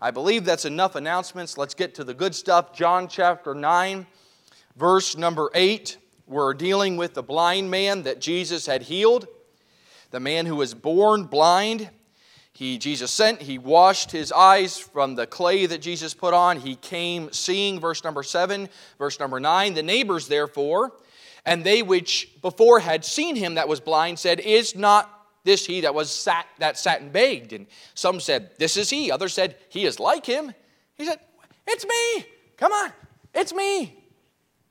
I believe that's enough announcements. Let's get to the good stuff. John chapter 9, verse number 8. We're dealing with the blind man that Jesus had healed, the man who was born blind. He, Jesus sent, he washed his eyes from the clay that Jesus put on. He came seeing, verse number 7, verse number 9. The neighbors, therefore, and they which before had seen him that was blind said, Is not this he that was sat that sat and begged? And some said, This is he. Others said, He is like him. He said, It's me. Come on, it's me.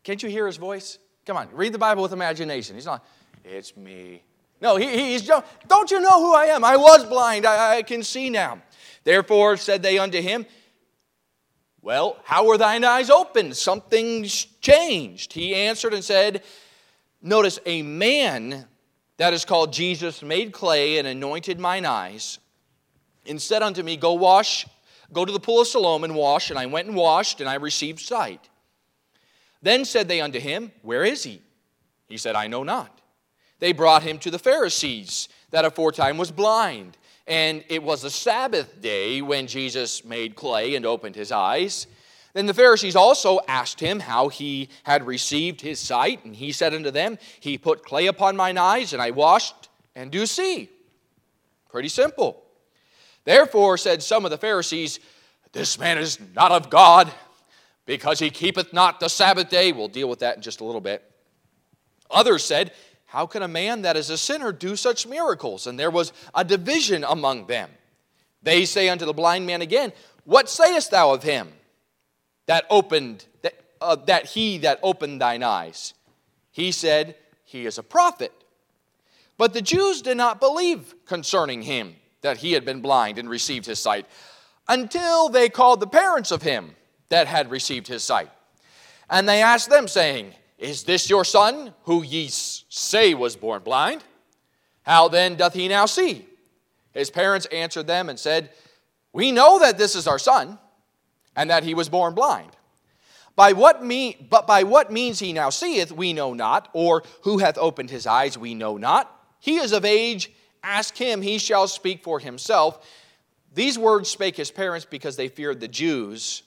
Can't you hear his voice? Come on, read the Bible with imagination. He's not, it's me. No, he, he's, don't you know who I am? I was blind, I, I can see now. Therefore said they unto him, Well, how were thine eyes opened? Something's changed. He answered and said, Notice, a man that is called Jesus made clay and anointed mine eyes, and said unto me, Go wash, go to the pool of Siloam and wash. And I went and washed, and I received sight. Then said they unto him, Where is he? He said, I know not. They brought him to the Pharisees, that aforetime was blind. And it was the Sabbath day when Jesus made clay and opened his eyes. Then the Pharisees also asked him how he had received his sight. And he said unto them, He put clay upon mine eyes, and I washed, and do see. Pretty simple. Therefore said some of the Pharisees, This man is not of God because he keepeth not the Sabbath day. We'll deal with that in just a little bit. Others said, How can a man that is a sinner do such miracles? And there was a division among them. They say unto the blind man again, What sayest thou of him that opened, that, uh, that he that opened thine eyes? He said, He is a prophet. But the Jews did not believe concerning him that he had been blind and received his sight until they called the parents of him that had received his sight. And they asked them, saying, Is this your son, who ye say was born blind? How then doth he now see? His parents answered them and said, We know that this is our son, and that he was born blind. By what mean, but by what means he now seeth, we know not, or who hath opened his eyes, we know not. He is of age, ask him, he shall speak for himself. These words spake his parents because they feared the Jews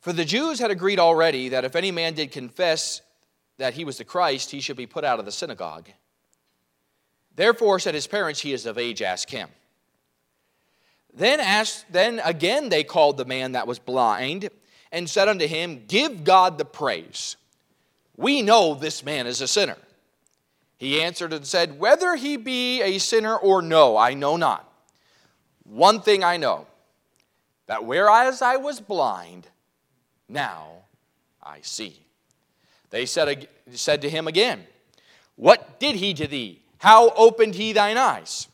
for the Jews had agreed already that if any man did confess that he was the Christ, he should be put out of the synagogue. Therefore said his parents, He is of age, ask him. Then asked, then again they called the man that was blind and said unto him, Give God the praise. We know this man is a sinner. He answered and said, Whether he be a sinner or no, I know not. One thing I know, that whereas I was blind, now I see. They said, said to him again, What did he to thee? How opened he thine eyes?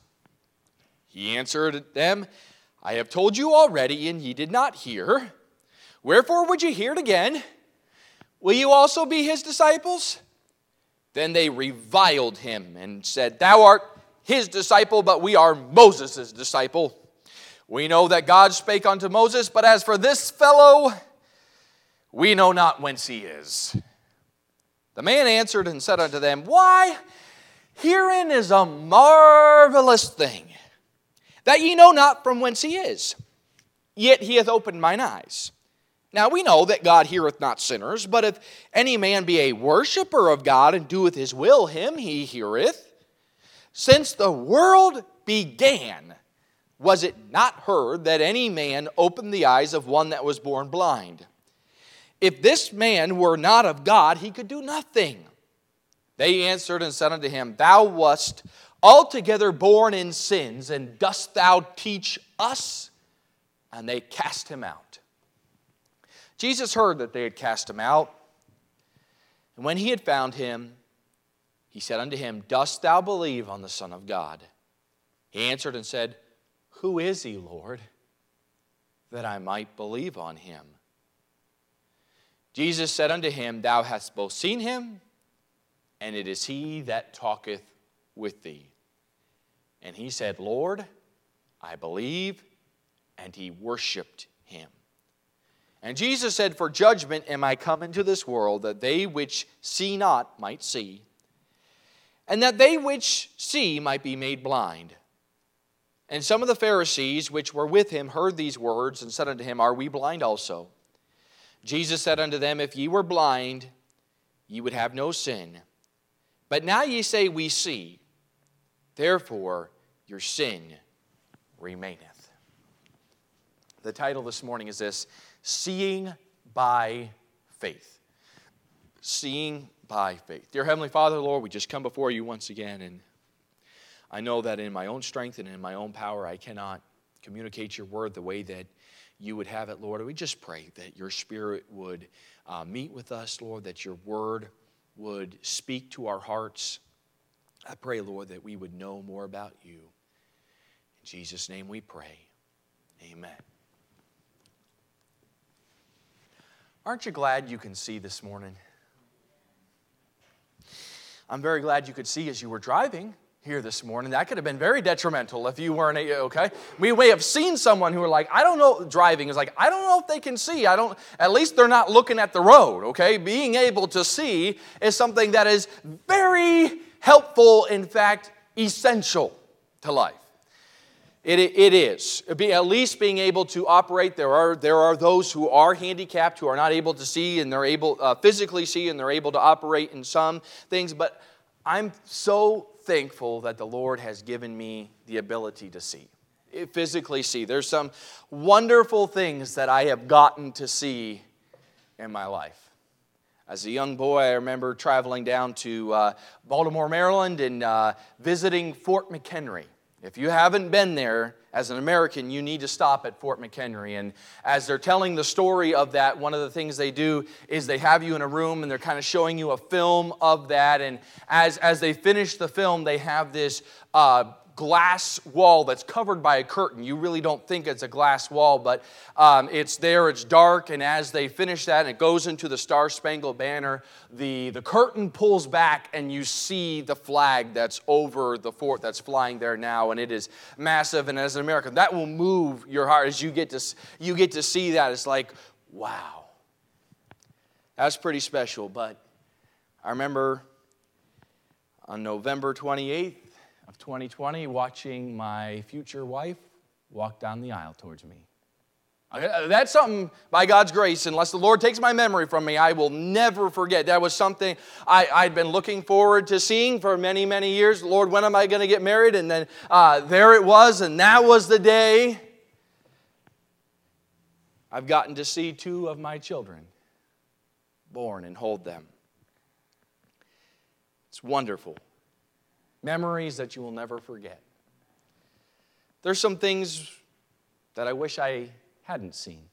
He answered them, I have told you already, and ye did not hear. Wherefore would ye hear it again? Will you also be his disciples? Then they reviled him and said, Thou art his disciple, but we are Moses' disciple. We know that God spake unto Moses, but as for this fellow, we know not whence he is. The man answered and said unto them, Why, herein is a marvelous thing, that ye know not from whence he is. Yet he hath opened mine eyes. Now we know that God heareth not sinners, but if any man be a worshipper of God and doeth his will, him he heareth. Since the world began, was it not heard that any man opened the eyes of one that was born blind? If this man were not of God, he could do nothing. They answered and said unto him, Thou wast altogether born in sins, and dost thou teach us? And they cast him out. Jesus heard that they had cast him out. And when he had found him, he said unto him, Dost thou believe on the Son of God? He answered and said, Who is he, Lord, that I might believe on him? Jesus said unto him, Thou hast both seen him, and it is he that talketh with thee. And he said, Lord, I believe. And he worshiped him. And Jesus said, For judgment am I come into this world, that they which see not might see, and that they which see might be made blind. And some of the Pharisees which were with him heard these words and said unto him, Are we blind also? Jesus said unto them, If ye were blind, ye would have no sin. But now ye say, We see. Therefore, your sin remaineth. The title this morning is this Seeing by Faith. Seeing by faith. Dear Heavenly Father, Lord, we just come before you once again, and I know that in my own strength and in my own power, I cannot communicate your word the way that you would have it, Lord. we just pray that your Spirit would uh, meet with us, Lord, that your word would speak to our hearts. I pray, Lord, that we would know more about you. In Jesus' name we pray. Amen. Aren't you glad you can see this morning? I'm very glad you could see as you were driving here this morning. That could have been very detrimental if you weren't, okay? We may have seen someone who were like, I don't know, driving is like, I don't know if they can see. I don't, at least they're not looking at the road, okay? Being able to see is something that is very helpful, in fact, essential to life. It, it is. At least being able to operate. There are, there are those who are handicapped who are not able to see and they're able uh, physically see and they're able to operate in some things. But I'm so thankful that the Lord has given me the ability to see, physically see. There's some wonderful things that I have gotten to see in my life. As a young boy, I remember traveling down to uh, Baltimore, Maryland, and uh, visiting Fort McHenry. If you haven't been there as an American, you need to stop at Fort McHenry. And as they're telling the story of that, one of the things they do is they have you in a room and they're kind of showing you a film of that. And as, as they finish the film, they have this uh, glass wall that's covered by a curtain. You really don't think it's a glass wall, but um, it's there, it's dark, and as they finish that and it goes into the Star Spangled Banner, the, the curtain pulls back and you see the flag that's over the fort that's flying there now, and it is massive. And as an American, that will move your heart as you get to, you get to see that. It's like, wow. That's pretty special, but I remember on November 28th, of 2020 watching my future wife walk down the aisle towards me. Uh, that's something, by God's grace, unless the Lord takes my memory from me, I will never forget. That was something I, had been looking forward to seeing for many, many years. Lord, when am I going to get married? And then uh, there it was, and that was the day I've gotten to see two of my children born and hold them. It's wonderful memories that you will never forget. There's some things that I wish I hadn't seen.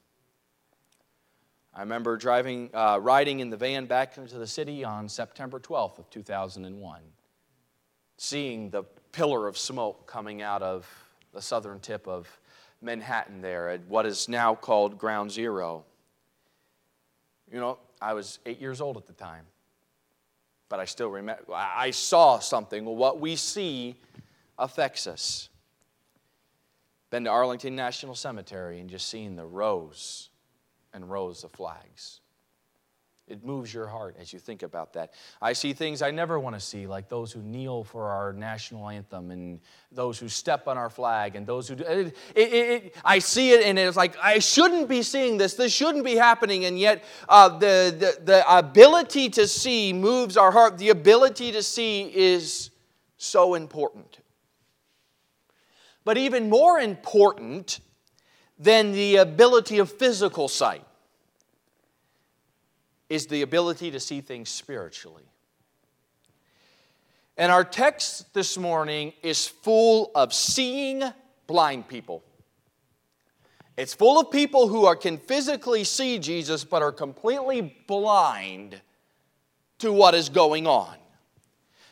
I remember driving, uh, riding in the van back into the city on September 12th of 2001, seeing the pillar of smoke coming out of the southern tip of Manhattan there at what is now called Ground Zero. You know, I was eight years old at the time but I still remember, I saw something. Well, what we see affects us. Been to Arlington National Cemetery and just seen the rows and rows of flags. It moves your heart as you think about that. I see things I never want to see, like those who kneel for our national anthem and those who step on our flag and those who do. It, it, it, I see it and it's like, I shouldn't be seeing this. This shouldn't be happening. And yet, uh, the, the, the ability to see moves our heart. The ability to see is so important. But even more important than the ability of physical sight is the ability to see things spiritually. And our text this morning is full of seeing blind people. It's full of people who are, can physically see Jesus but are completely blind to what is going on.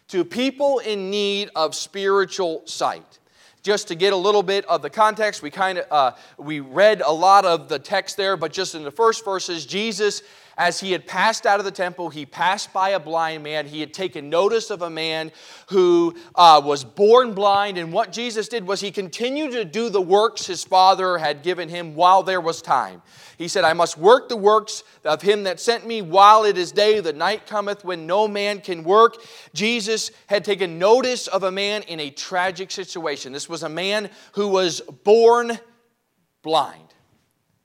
To people in need of spiritual sight. Just to get a little bit of the context, we kind of uh, we read a lot of the text there, but just in the first verses, Jesus as he had passed out of the temple, he passed by a blind man. He had taken notice of a man who uh, was born blind. And what Jesus did was he continued to do the works his father had given him while there was time. He said, I must work the works of him that sent me while it is day. The night cometh when no man can work. Jesus had taken notice of a man in a tragic situation. This was a man who was born blind.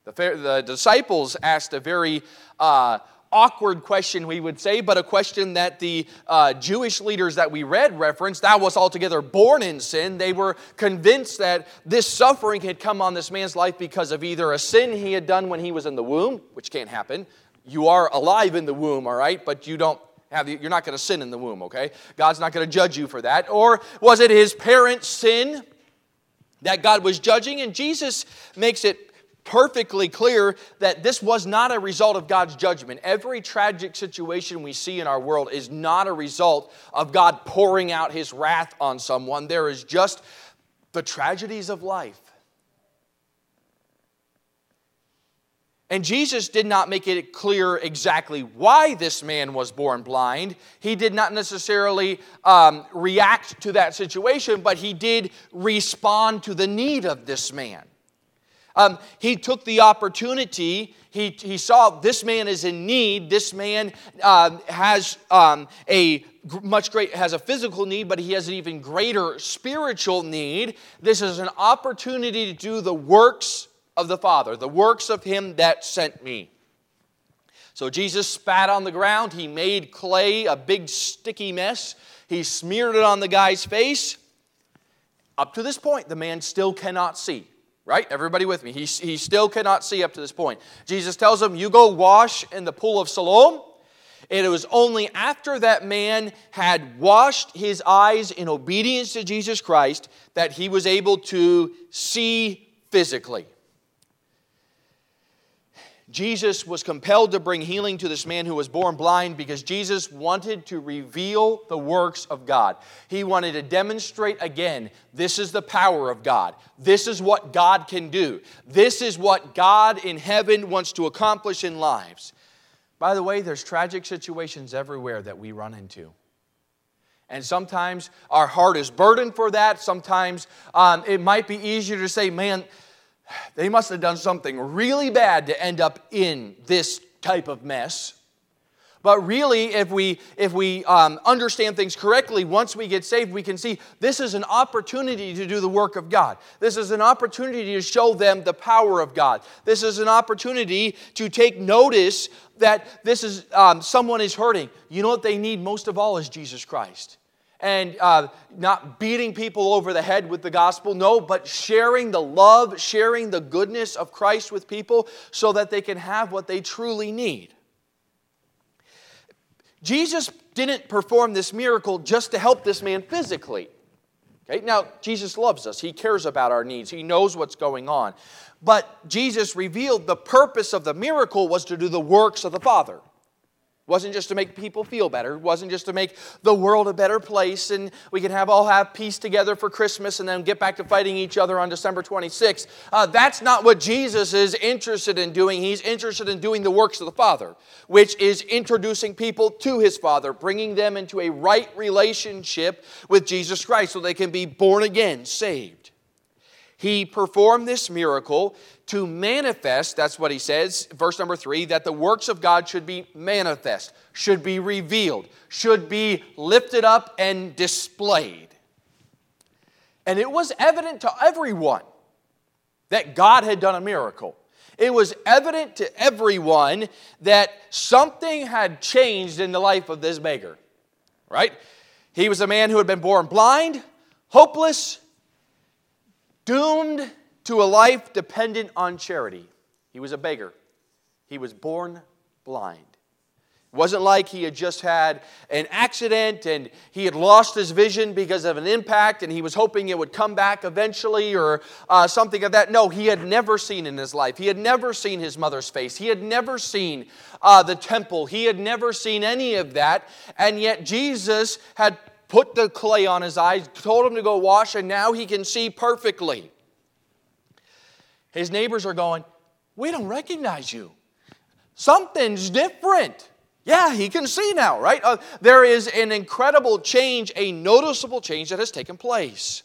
The, the disciples asked a very uh, awkward question, we would say, but a question that the uh, Jewish leaders that we read referenced. That was altogether born in sin. They were convinced that this suffering had come on this man's life because of either a sin he had done when he was in the womb, which can't happen. You are alive in the womb, all right, but you don't have the, you're not going to sin in the womb, okay? God's not going to judge you for that. Or was it his parents' sin that God was judging? And Jesus makes it perfectly clear that this was not a result of God's judgment. Every tragic situation we see in our world is not a result of God pouring out his wrath on someone. There is just the tragedies of life. And Jesus did not make it clear exactly why this man was born blind. He did not necessarily um, react to that situation, but he did respond to the need of this man. Um, he took the opportunity. He, he saw this man is in need. This man uh, has um, a much great has a physical need, but he has an even greater spiritual need. This is an opportunity to do the works of the Father, the works of Him that sent me. So Jesus spat on the ground. He made clay, a big sticky mess. He smeared it on the guy's face. Up to this point, the man still cannot see. Right? Everybody with me. He, he still cannot see up to this point. Jesus tells him, You go wash in the pool of Siloam. And it was only after that man had washed his eyes in obedience to Jesus Christ that he was able to see physically. Jesus was compelled to bring healing to this man who was born blind because Jesus wanted to reveal the works of God. He wanted to demonstrate again this is the power of God. This is what God can do. This is what God in heaven wants to accomplish in lives. By the way, there's tragic situations everywhere that we run into. And sometimes our heart is burdened for that. Sometimes um, it might be easier to say, man, they must have done something really bad to end up in this type of mess. But really, if we, if we um, understand things correctly, once we get saved, we can see this is an opportunity to do the work of God. This is an opportunity to show them the power of God. This is an opportunity to take notice that this is um, someone is hurting. You know what they need most of all is Jesus Christ and uh, not beating people over the head with the gospel. No, but sharing the love, sharing the goodness of Christ with people so that they can have what they truly need. Jesus didn't perform this miracle just to help this man physically. Okay? Now, Jesus loves us. He cares about our needs. He knows what's going on. But Jesus revealed the purpose of the miracle was to do the works of the Father. Wasn't just to make people feel better. Wasn't just to make the world a better place and we can have all have peace together for Christmas and then get back to fighting each other on December 26th. Uh, that's not what Jesus is interested in doing. He's interested in doing the works of the Father, which is introducing people to his Father, bringing them into a right relationship with Jesus Christ so they can be born again, saved. He performed this miracle to manifest, that's what he says, verse number three, that the works of God should be manifest, should be revealed, should be lifted up and displayed. And it was evident to everyone that God had done a miracle. It was evident to everyone that something had changed in the life of this beggar, right? He was a man who had been born blind, hopeless, doomed to a life dependent on charity. He was a beggar. He was born blind. It wasn't like he had just had an accident and he had lost his vision because of an impact and he was hoping it would come back eventually or uh, something of that. No, he had never seen in his life. He had never seen his mother's face. He had never seen uh, the temple. He had never seen any of that. And yet Jesus had put the clay on his eyes, told him to go wash, and now he can see perfectly. His neighbors are going, We don't recognize you. Something's different. Yeah, he can see now, right? Uh, there is an incredible change, a noticeable change that has taken place.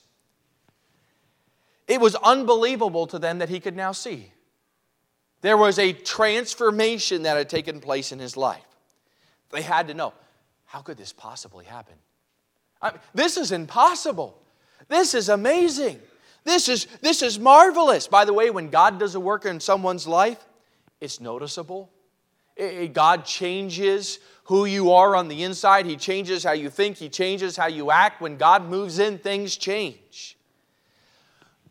It was unbelievable to them that he could now see. There was a transformation that had taken place in his life. They had to know how could this possibly happen? I mean, this is impossible. This is amazing. This is, this is marvelous. By the way, when God does a work in someone's life, it's noticeable. God changes who you are on the inside. He changes how you think. He changes how you act. When God moves in, things change.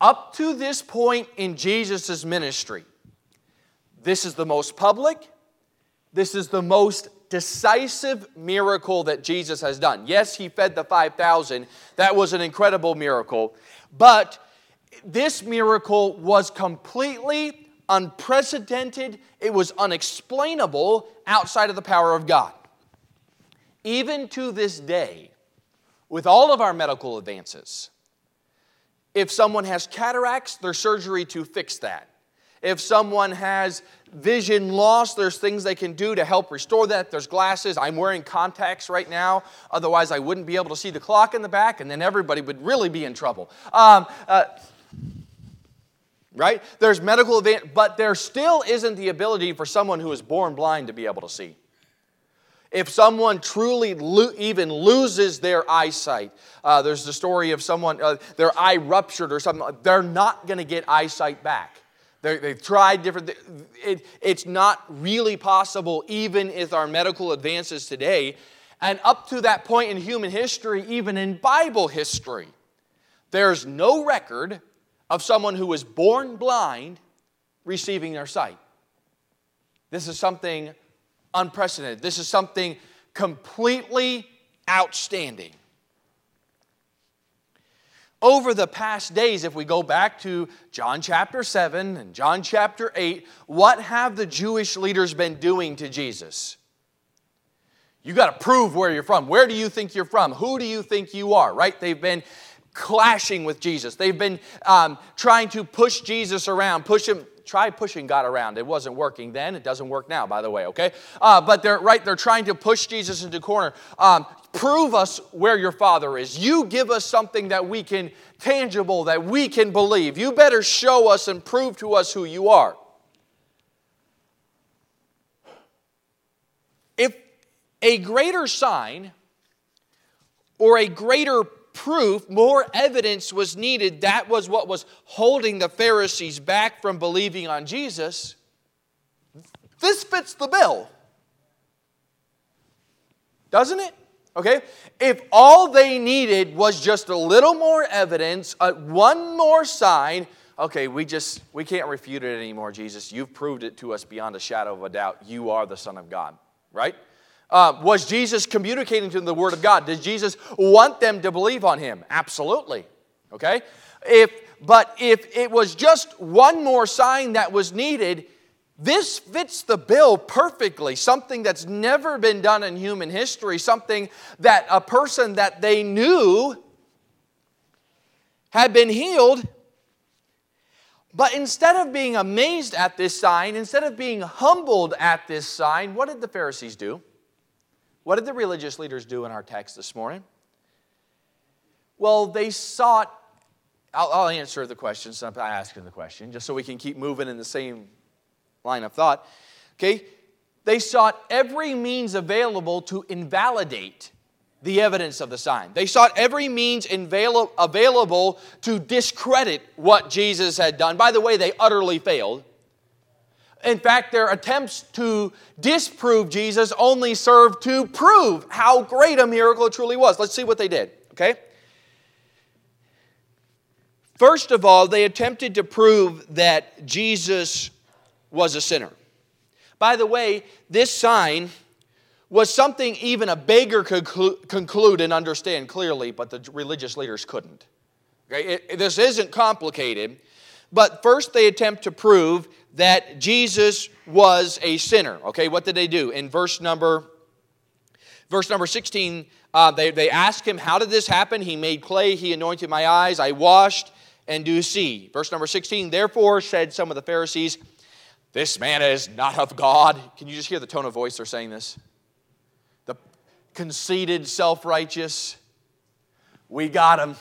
Up to this point in Jesus' ministry, this is the most public, this is the most decisive miracle that Jesus has done. Yes, he fed the 5,000. That was an incredible miracle. But this miracle was completely unprecedented, it was unexplainable outside of the power of God. Even to this day, with all of our medical advances, if someone has cataracts, there's surgery to fix that. If someone has vision loss, there's things they can do to help restore that. There's glasses. I'm wearing contacts right now. Otherwise, I wouldn't be able to see the clock in the back, and then everybody would really be in trouble. Um, uh, right? There's medical advance, but there still isn't the ability for someone who is born blind to be able to see. If someone truly lo- even loses their eyesight, uh, there's the story of someone, uh, their eye ruptured or something, they're not going to get eyesight back. they have tried different it, It's not really possible, even with our medical advances today. And up to that point in human history, even in Bible history, there's no record of someone who was born blind receiving their sight. This is something unprecedented. This is something completely outstanding. Over the past days, if we go back to John chapter 7 and John chapter 8, what have the Jewish leaders been doing to Jesus? You got to prove where you're from. Where do you think you're from? Who do you think you are, right? They've been clashing with Jesus. They've been um, trying to push Jesus around, push him. Try pushing God around. It wasn't working then. It doesn't work now, by the way. Okay, uh, but they're right. They're trying to push Jesus into corner. Um, prove us where your Father is. You give us something that we can tangible, that we can believe. You better show us and prove to us who you are. If a greater sign or a greater proof, more evidence was needed. That was what was holding the Pharisees back from believing on Jesus. This fits the bill. Doesn't it? Okay? If all they needed was just a little more evidence, uh, one more sign, okay, we just we can't refute it anymore, Jesus. You've proved it to us beyond a shadow of a doubt. You are the Son of God, right? Uh, was Jesus communicating to them the Word of God? Did Jesus want them to believe on Him? Absolutely. Okay? If, but if it was just one more sign that was needed, this fits the bill perfectly. Something that's never been done in human history, something that a person that they knew had been healed. But instead of being amazed at this sign, instead of being humbled at this sign, what did the Pharisees do? What did the religious leaders do in our text this morning? Well, they sought, I'll, I'll answer the question, so I'm asking the question, just so we can keep moving in the same line of thought. Okay? They sought every means available to invalidate the evidence of the sign. They sought every means available to discredit what Jesus had done. By the way, they utterly failed. In fact, their attempts to disprove Jesus only served to prove how great a miracle it truly was. Let's see what they did, okay? First of all, they attempted to prove that Jesus was a sinner. By the way, this sign was something even a beggar could conclude and understand clearly, but the religious leaders couldn't. Okay? It, this isn't complicated, but first they attempt to prove that Jesus was a sinner. Okay, what did they do? In verse number verse number 16, uh, they, they ask him, How did this happen? He made clay, he anointed my eyes, I washed and do see. Verse number 16, therefore said some of the Pharisees, This man is not of God. Can you just hear the tone of voice they're saying this? The conceited, self righteous, we got him.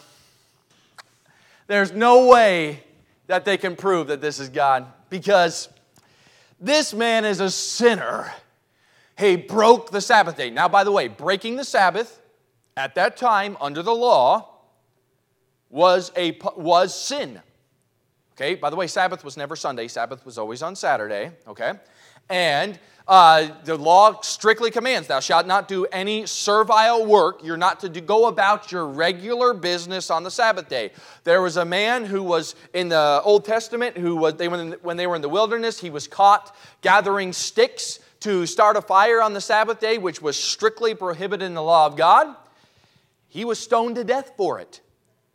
There's no way that they can prove that this is God because this man is a sinner. He broke the Sabbath day. Now, by the way, breaking the Sabbath at that time under the law was, a, was sin. Okay, by the way, Sabbath was never Sunday, Sabbath was always on Saturday. Okay, and uh, the law strictly commands, Thou shalt not do any servile work. You're not to do, go about your regular business on the Sabbath day. There was a man who was in the Old Testament who was, they, when, when they were in the wilderness, he was caught gathering sticks to start a fire on the Sabbath day, which was strictly prohibited in the law of God. He was stoned to death for it.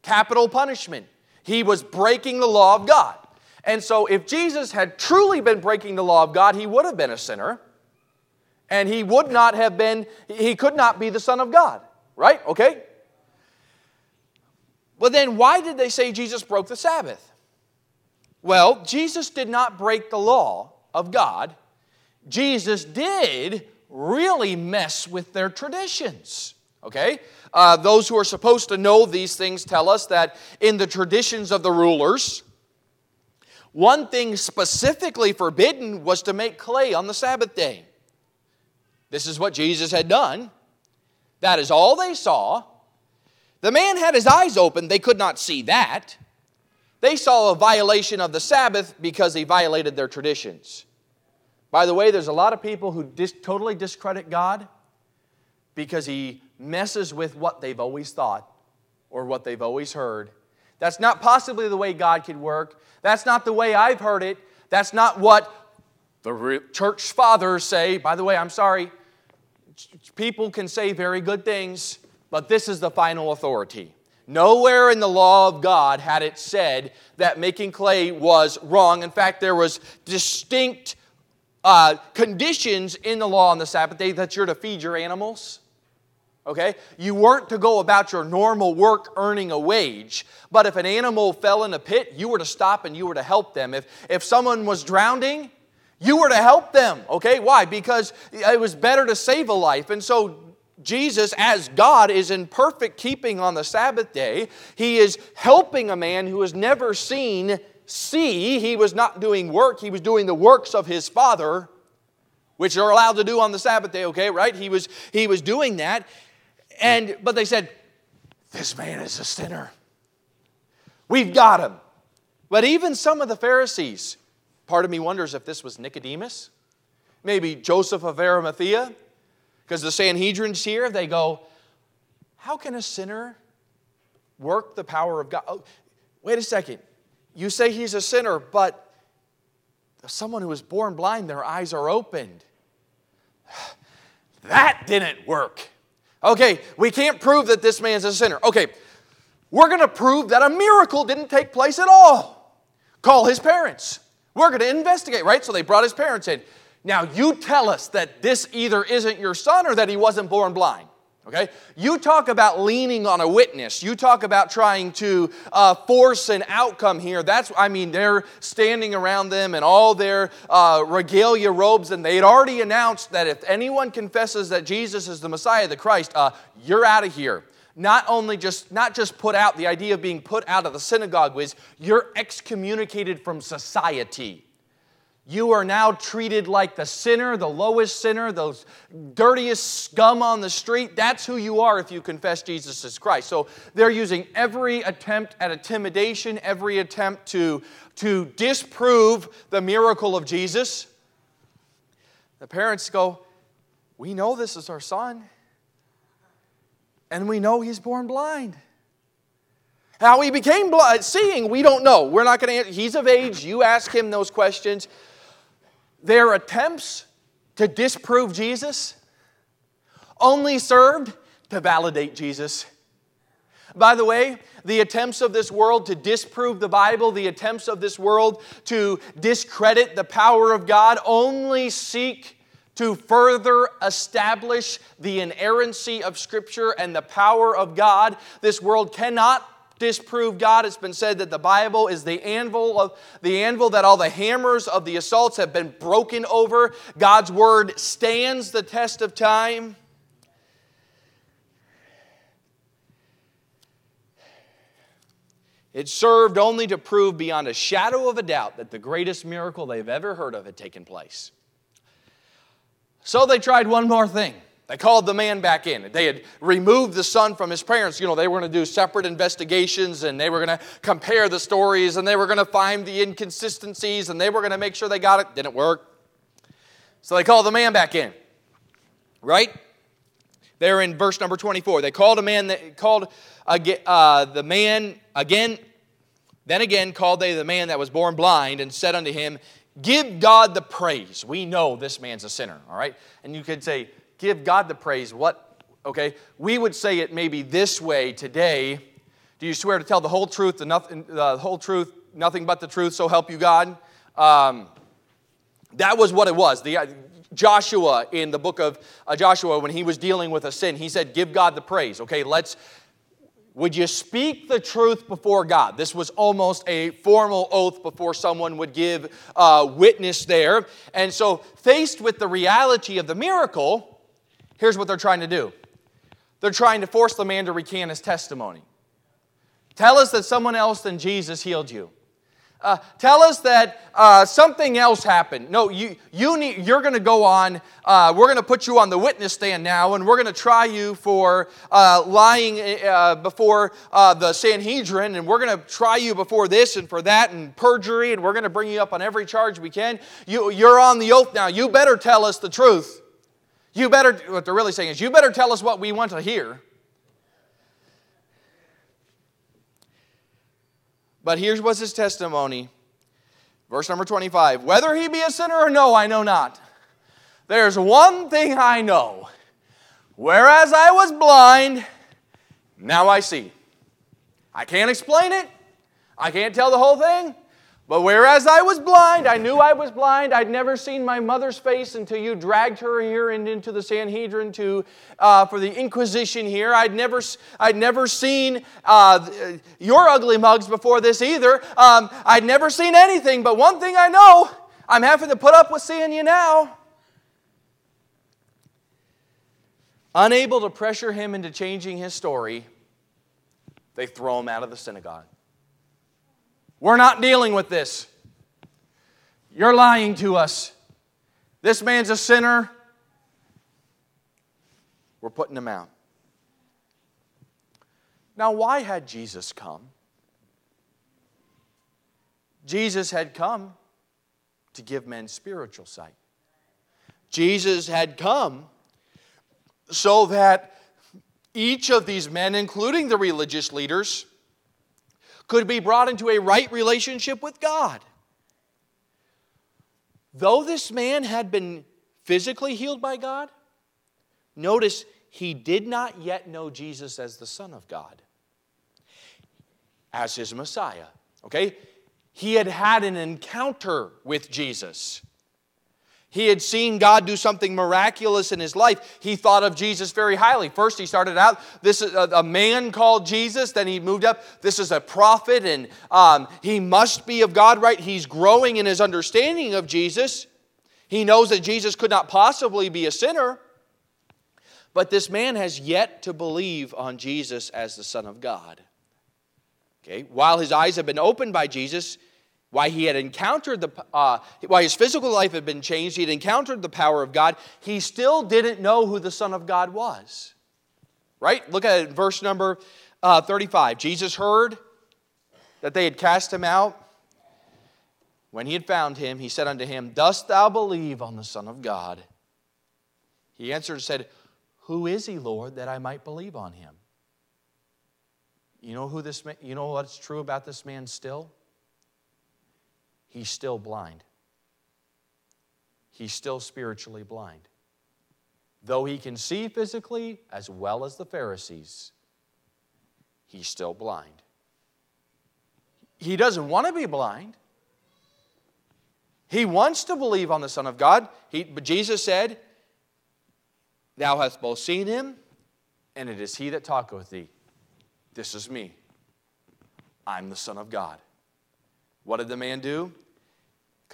Capital punishment. He was breaking the law of God. And so, if Jesus had truly been breaking the law of God, he would have been a sinner. And he would not have been, he could not be the Son of God. Right? Okay? But then, why did they say Jesus broke the Sabbath? Well, Jesus did not break the law of God. Jesus did really mess with their traditions. Okay? Uh, those who are supposed to know these things tell us that in the traditions of the rulers, one thing specifically forbidden was to make clay on the Sabbath day. This is what Jesus had done. That is all they saw. The man had his eyes open, they could not see that. They saw a violation of the Sabbath because he violated their traditions. By the way, there's a lot of people who dis- totally discredit God because he messes with what they've always thought or what they've always heard. That's not possibly the way God could work. That's not the way I've heard it. That's not what the church fathers say. By the way, I'm sorry. People can say very good things, but this is the final authority. Nowhere in the law of God had it said that making clay was wrong. In fact, there was distinct uh, conditions in the law on the Sabbath day that you're to feed your animals okay? You weren't to go about your normal work earning a wage, but if an animal fell in a pit, you were to stop and you were to help them. If, if someone was drowning, you were to help them, okay? Why? Because it was better to save a life. And so Jesus, as God, is in perfect keeping on the Sabbath day. He is helping a man who has never seen see. He was not doing work, he was doing the works of his Father which are allowed to do on the Sabbath day, okay, right? He was, he was doing that. And but they said, This man is a sinner. We've got him. But even some of the Pharisees, part of me wonders if this was Nicodemus, maybe Joseph of Arimathea, because the Sanhedrin's here, they go, How can a sinner work the power of God? Oh, wait a second. You say he's a sinner, but someone who was born blind, their eyes are opened. That didn't work. Okay, we can't prove that this man's a sinner. Okay, we're going to prove that a miracle didn't take place at all. Call his parents. We're going to investigate, right? So they brought his parents in. Now, you tell us that this either isn't your son or that he wasn't born blind. Okay? You talk about leaning on a witness. You talk about trying to uh, force an outcome here. That's, I mean, they're standing around them in all their uh, regalia robes, and they had already announced that if anyone confesses that Jesus is the Messiah, the Christ, uh, you're out of here. Not only just, not just put out, the idea of being put out of the synagogue was you're excommunicated from society. You are now treated like the sinner, the lowest sinner, the dirtiest scum on the street. That's who you are if you confess Jesus as Christ. So they're using every attempt at intimidation, every attempt to, to disprove the miracle of Jesus. The parents go, We know this is our son, and we know he's born blind. How he became blind, seeing, we don't know. We're not going to. He's of age. You ask him those questions their attempts to disprove Jesus only served to validate Jesus. By the way, the attempts of this world to disprove the Bible, the attempts of this world to discredit the power of God, only seek to further establish the inerrancy of Scripture and the power of God. This world cannot disprove God. It's been said that the Bible is the anvil of the anvil that all the hammers of the assaults have been broken over. God's word stands the test of time. It served only to prove beyond a shadow of a doubt that the greatest miracle they've ever heard of had taken place. So they tried one more thing. They called the man back in. They had removed the son from his parents. You know, they were going to do separate investigations and they were going to compare the stories and they were going to find the inconsistencies and they were going to make sure they got it. Didn't work. So they called the man back in. Right? There in verse number 24. They called a man that called uh, the man again. Then again called they the man that was born blind and said unto him, Give God the praise. We know this man's a sinner, all right? And you could say, give God the praise. What, okay? We would say it maybe this way today. Do you swear to tell the whole truth, the, nothing, the whole truth, nothing but the truth, so help you God? Um, that was what it was. The, uh, Joshua in the book of uh, Joshua, when he was dealing with a sin, he said, Give God the praise. Okay, let's, would you speak the truth before God? This was almost a formal oath before someone would give uh, witness there. And so, faced with the reality of the miracle, Here's what they're trying to do they're trying to force the man to recant his testimony. Tell us that someone else than Jesus healed you. Uh, tell us that uh, something else happened. No, you, you need, you're going to go on, uh, we're going to put you on the witness stand now, and we're going to try you for uh, lying uh, before uh, the Sanhedrin, and we're going to try you before this and for that, and perjury, and we're going to bring you up on every charge we can. You, you're on the oath now. You better tell us the truth. You better, what they're really saying is, you better tell us what we want to hear. But here's what's his testimony. Verse number 25 Whether he be a sinner or no, I know not. There's one thing I know. Whereas I was blind, now I see. I can't explain it. I can't tell the whole thing. But whereas I was blind, I knew I was blind. I'd never seen my mother's face until you dragged her here and into the Sanhedrin to, uh, for the Inquisition here. I'd never, I'd never seen uh, your ugly mugs before this either. Um, I'd never seen anything, but one thing I know I'm having to put up with seeing you now. Unable to pressure him into changing his story, they throw him out of the synagogue. We're not dealing with this. You're lying to us. This man's a sinner. We're putting him out. Now, why had Jesus come? Jesus had come to give men spiritual sight. Jesus had come so that each of these men, including the religious leaders, could be brought into a right relationship with God. Though this man had been physically healed by God, notice he did not yet know Jesus as the Son of God, as his Messiah. Okay? He had had an encounter with Jesus. He had seen God do something miraculous in his life. He thought of Jesus very highly. First, he started out, this is a, man called Jesus. Then he moved up, this is a prophet, and um, he must be of God, right? He's growing in his understanding of Jesus. He knows that Jesus could not possibly be a sinner. But this man has yet to believe on Jesus as the Son of God. Okay, while his eyes have been opened by Jesus, why he had encountered the, uh, why his physical life had been changed, he had encountered the power of God, he still didn't know who the Son of God was. Right? Look at it, verse number uh, 35. Jesus heard that they had cast him out. When he had found him, he said unto him, Dost thou believe on the Son of God? He answered and said, Who is he, Lord, that I might believe on him? You know who this man, you know what's true about this man still? He's still blind. He's still spiritually blind. Though he can see physically as well as the Pharisees, he's still blind. He doesn't want to be blind. He wants to believe on the Son of God. He, but Jesus said, Thou hast both seen him, and it is he that talketh thee. This is me. I'm the Son of God. What did the man do?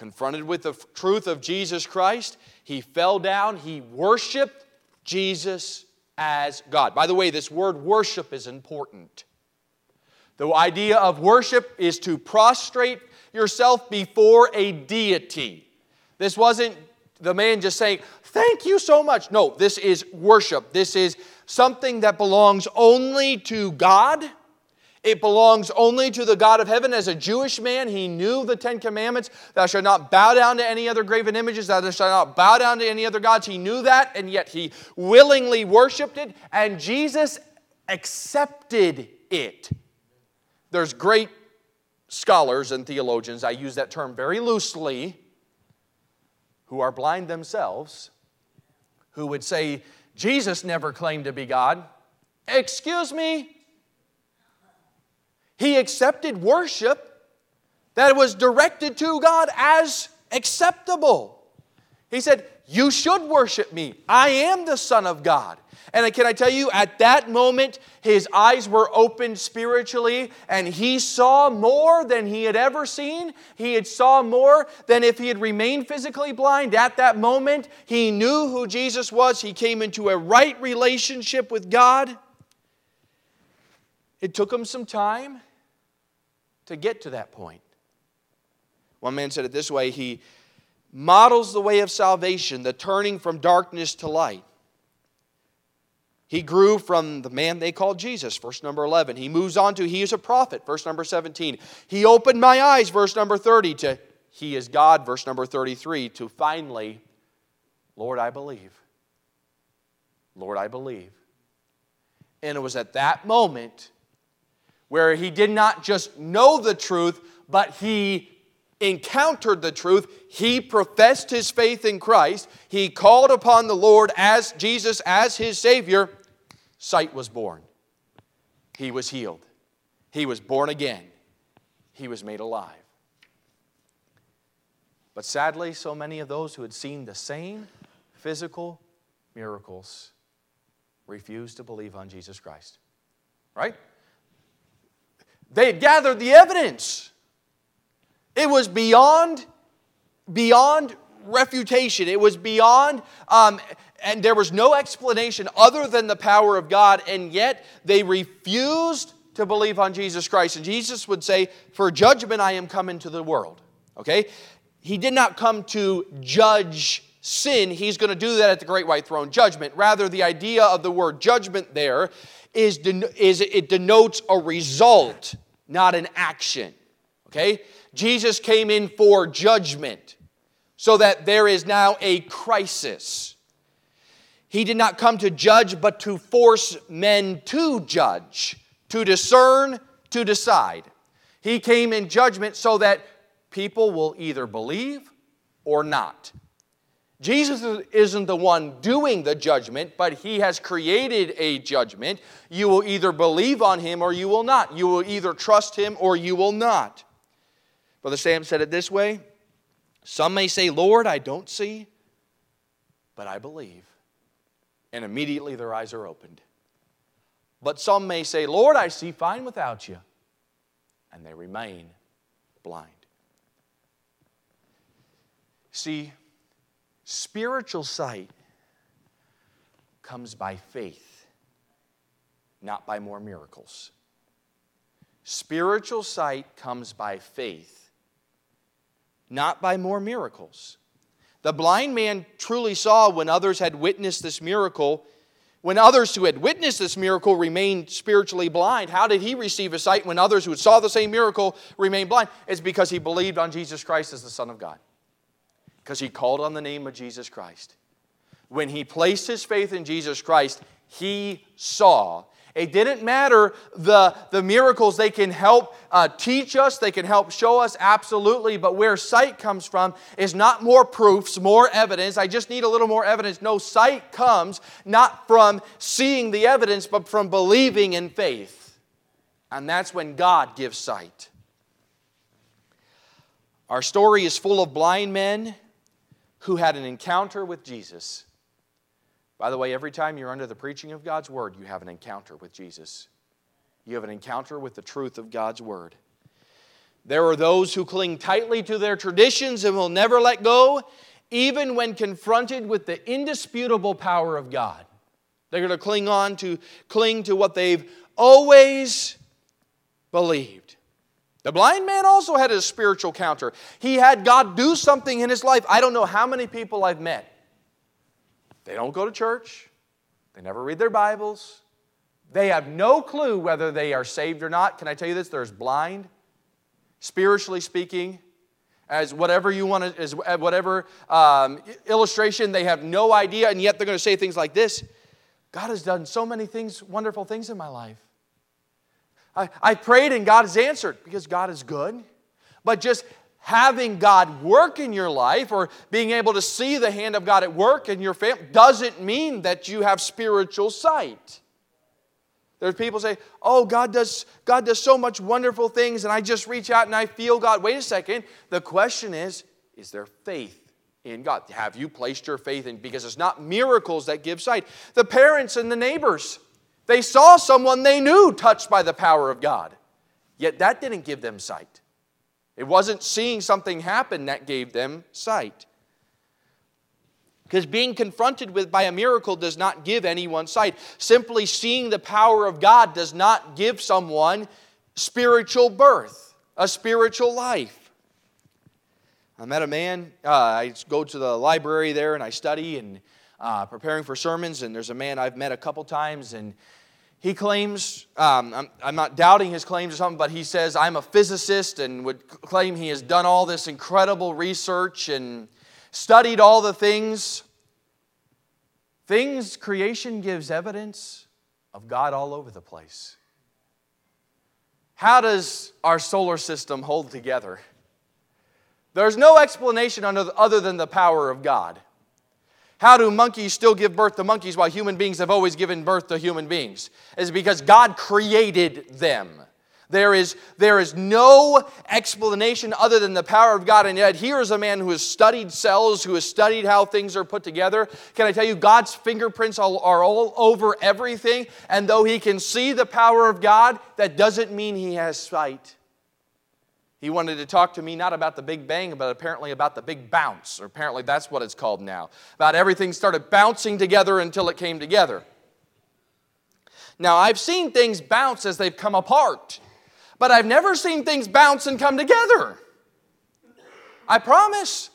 Confronted with the truth of Jesus Christ, he fell down, he worshiped Jesus as God. By the way, this word worship is important. The idea of worship is to prostrate yourself before a deity. This wasn't the man just saying, Thank you so much. No, this is worship. This is something that belongs only to God. It belongs only to the God of heaven. As a Jewish man, he knew the Ten Commandments. Thou shalt not bow down to any other graven images. Thou shalt not bow down to any other gods. He knew that, and yet he willingly worshiped it, and Jesus accepted it. There's great scholars and theologians, I use that term very loosely, who are blind themselves, who would say, Jesus never claimed to be God. Excuse me? He accepted worship that was directed to God as acceptable. He said, You should worship me. I am the Son of God. And can I tell you, at that moment, his eyes were opened spiritually, and he saw more than he had ever seen. He had saw more than if he had remained physically blind. At that moment, he knew who Jesus was. He came into a right relationship with God. It took him some time to get to that point. One man said it this way He models the way of salvation, the turning from darkness to light. He grew from the man they called Jesus, verse number 11. He moves on to He is a prophet, verse number 17. He opened my eyes, verse number 30, to He is God, verse number 33, to finally, Lord, I believe. Lord, I believe. And it was at that moment where he did not just know the truth, but he encountered the truth. He professed his faith in Christ. He called upon the Lord as Jesus as his Savior sight was born. He was healed. He was born again. He was made alive. But sadly, so many of those who had seen the same physical miracles refused to believe on Jesus Christ. Right? They had gathered the evidence. It was beyond, beyond refutation. It was beyond um, and there was no explanation other than the power of God, and yet they refused to believe on Jesus Christ. And Jesus would say, For judgment I am come into the world. Okay? He did not come to judge sin. He's going to do that at the great white throne judgment. Rather, the idea of the word judgment there is, is it denotes a result, not an action. Okay? Jesus came in for judgment so that there is now a crisis. He did not come to judge, but to force men to judge, to discern, to decide. He came in judgment so that people will either believe or not. Jesus isn't the one doing the judgment, but he has created a judgment. You will either believe on him or you will not. You will either trust him or you will not. Brother Sam said it this way Some may say, Lord, I don't see, but I believe and immediately their eyes are opened. But some may say, Lord, I see fine without you, and they remain blind. See, spiritual sight comes by faith, not by more miracles. Spiritual sight comes by faith, not by more miracles. The blind man truly saw when others had witnessed this miracle. When others who had witnessed this miracle remained spiritually blind, how did he receive a sight when others who saw the same miracle remained blind? It's because he believed on Jesus Christ as the Son of God. Because he called on the name of Jesus Christ. When he placed his faith in Jesus Christ, he saw it didn't matter the, the miracles they can help uh, teach us, they can help show us, absolutely. But where sight comes from is not more proofs, more evidence. I just need a little more evidence. No, sight comes not from seeing the evidence, but from believing in faith. And that's when God gives sight. Our story is full of blind men who had an encounter with Jesus. By the way, every time you're under the preaching of God's word, you have an encounter with Jesus. You have an encounter with the truth of God's word. There are those who cling tightly to their traditions and will never let go, even when confronted with the indisputable power of God. They're going to cling on to cling to what they've always believed. The blind man also had a spiritual counter. He had God do something in his life. I don't know how many people I've met. They don't go to church, they never read their Bibles, they have no clue whether they are saved or not. Can I tell you this? They're as blind, spiritually speaking, as whatever you want to, as whatever um, illustration. They have no idea, and yet they're going to say things like this God has done so many things, wonderful things in my life. I, I prayed and God has answered because God is good. But just having God work in your life or being able to see the hand of God at work in your family doesn't mean that you have spiritual sight. There's people say, "Oh, God does God does so much wonderful things and I just reach out and I feel God." Wait a second. The question is, is there faith in God? Have you placed your faith in because it's not miracles that give sight. The parents and the neighbors, they saw someone they knew touched by the power of God. Yet that didn't give them sight. It wasn't seeing something happen that gave them sight. Because being confronted with by a miracle does not give anyone sight. Simply seeing the power of God does not give someone spiritual birth, a spiritual life. I met a man, uh, I go to the library there and I study and uh, preparing for sermons, and there's a man I've met a couple times, and he claims, um, I'm, I'm, not doubting his claims or something, but he says, I'm a physicist and would claim he has done all this incredible research and studied all the things. Things, creation gives evidence of God all over the place. How does our solar system hold together? There's no explanation other than the power of God. How do monkeys still give birth to monkeys while human beings have always given birth to human beings? Is because God created them. There is, there is no explanation other than the power of God. And yet, here is a man who has studied cells, who has studied how things are put together. Can I tell you, God's fingerprints are all over everything. And though he can see the power of God, that doesn't mean he has sight. He wanted to talk to me not about the Big Bang, but apparently about the Big Bounce, or apparently that's what it's called now. About everything started bouncing together until it came together. Now, I've seen things bounce as they've come apart but I've never seen things bounce and come together. I promise.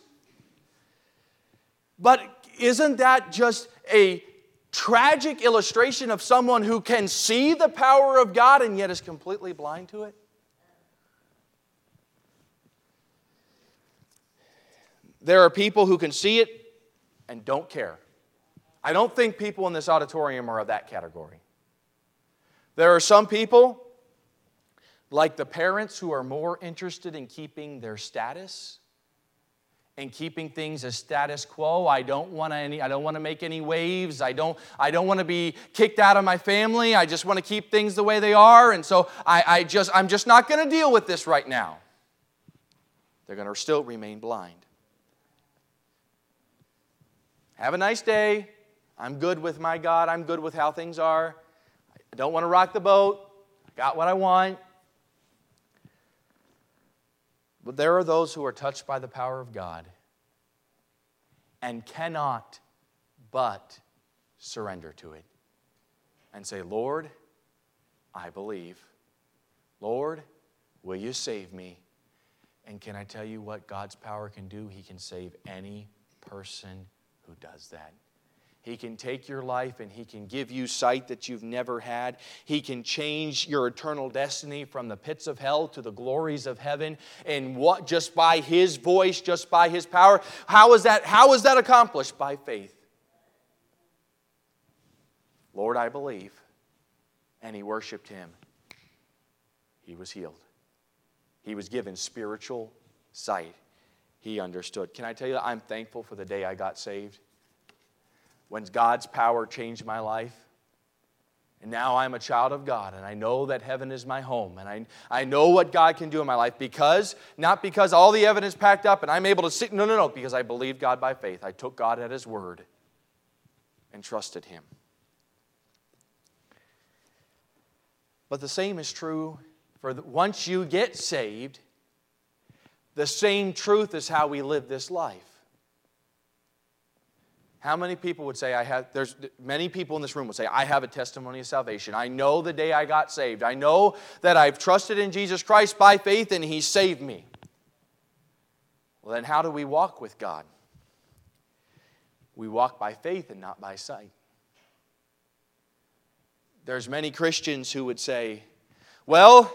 But isn't that just a tragic illustration of someone who can see the power of God and yet is completely blind to it? There are people who can see it and don't care. I don't think people in this auditorium are of that category. There are some people like the parents who are more interested in keeping their status and keeping things as status quo. I don't want to any I don't want to make any waves. I don't I don't want to be kicked out of my family. I just want to keep things the way they are. And so I, I just I'm just not going to deal with this right now. They're going to still remain blind. Have a nice day. I'm good with my God. I'm good with how things are. I don't want to rock the boat. I got what I want. But there are those who are touched by the power of God and cannot but surrender to it and say, Lord, I believe. Lord, will you save me? And can I tell you what God's power can do? He can save any person who does that. He can take your life and He can give you sight that you've never had. He can change your eternal destiny from the pits of hell to the glories of heaven. And what just by His voice, just by His power. How is that, how is that accomplished? By faith. Lord, I believe. And he worshiped Him. He was healed. He was given spiritual sight. He understood. Can I tell you, I'm thankful for the day I got saved when God's power changed my life. And now I'm a child of God, and I know that heaven is my home, and I, I know what God can do in my life because, not because all the evidence packed up and I'm able to sit, no, no, no, because I believed God by faith. I took God at His word and trusted Him. But the same is true for the, once you get saved, the same truth is how we live this life. How many people would say, I have, there's many people in this room would say, I have a testimony of salvation. I know the day I got saved. I know that I've trusted in Jesus Christ by faith and He saved me. Well, then how do we walk with God? We walk by faith and not by sight. There's many Christians who would say, well,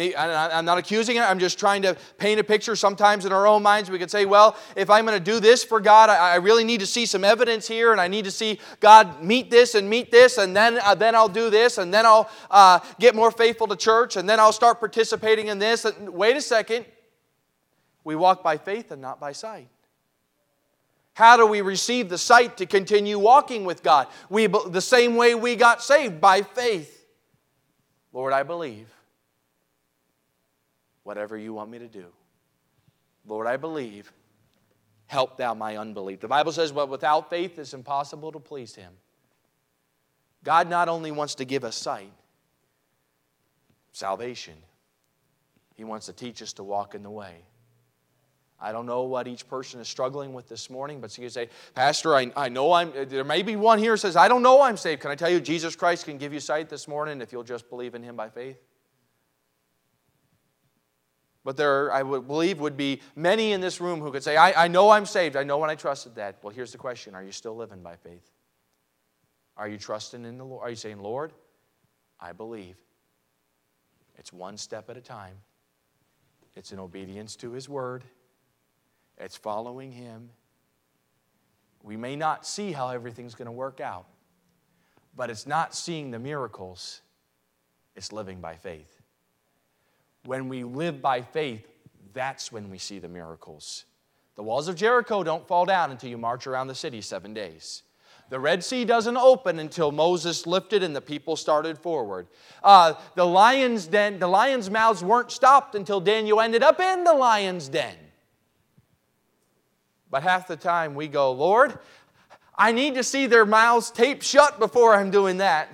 I'm not accusing it. I'm just trying to paint a picture. Sometimes in our own minds, we could say, well, if I'm going to do this for God, I, really need to see some evidence here, and I need to see God meet this and meet this, and then, uh, then I'll do this, and then I'll uh, get more faithful to church, and then I'll start participating in this. Wait a second. We walk by faith and not by sight. How do we receive the sight to continue walking with God? We, the same way we got saved, by faith. Lord, I believe. Whatever you want me to do. Lord, I believe. Help thou my unbelief. The Bible says, but without faith it's impossible to please him. God not only wants to give us sight, salvation, he wants to teach us to walk in the way. I don't know what each person is struggling with this morning, but so you say, Pastor, I, I know I'm, there may be one here says, I don't know I'm saved. Can I tell you, Jesus Christ can give you sight this morning if you'll just believe in Him by faith? But there, I would believe, would be many in this room who could say, I, I know I'm saved. I know when I trusted that. Well, here's the question Are you still living by faith? Are you trusting in the Lord? Are you saying, Lord, I believe? It's one step at a time, it's in obedience to His word. It's following Him. We may not see how everything's going to work out, but it's not seeing the miracles, it's living by faith. When we live by faith, that's when we see the miracles. The walls of Jericho don't fall down until you march around the city seven days. The Red Sea doesn't open until Moses lifted and the people started forward. Uh, the, lion's den, the lions' mouths weren't stopped until Daniel ended up in the lion's den. But half the time we go, Lord, I need to see their mouths taped shut before I'm doing that.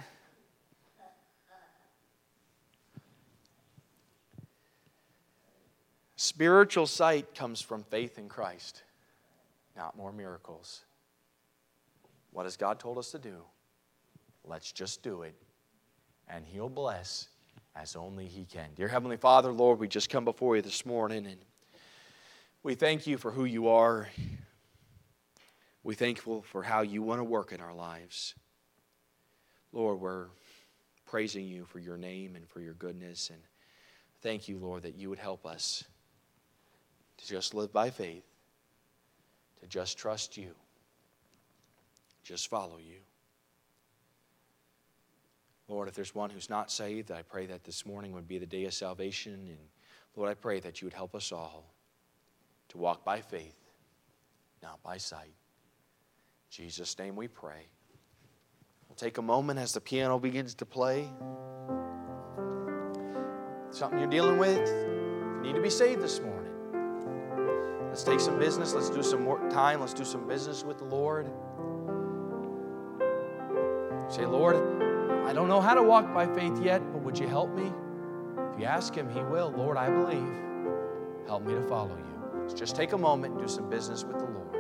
Spiritual sight comes from faith in Christ, not more miracles. What has God told us to do? Let's just do it, and He'll bless as only He can. Dear Heavenly Father, Lord, we just come before you this morning and we thank you for who you are. We thankful for how you want to work in our lives. Lord, we're praising you for your name and for your goodness. And thank you, Lord, that you would help us to just live by faith, to just trust you, just follow you. Lord, if there's one who's not saved, I pray that this morning would be the day of salvation. And Lord, I pray that you would help us all to walk by faith, not by sight. In Jesus' name we pray. We'll take a moment as the piano begins to play. Something you're dealing with, you need to be saved this morning. Let's take some business. Let's do some more time. Let's do some business with the Lord. Say, Lord, I don't know how to walk by faith yet, but would you help me? If you ask Him, He will. Lord, I believe. Help me to follow you. So just take a moment and do some business with the Lord.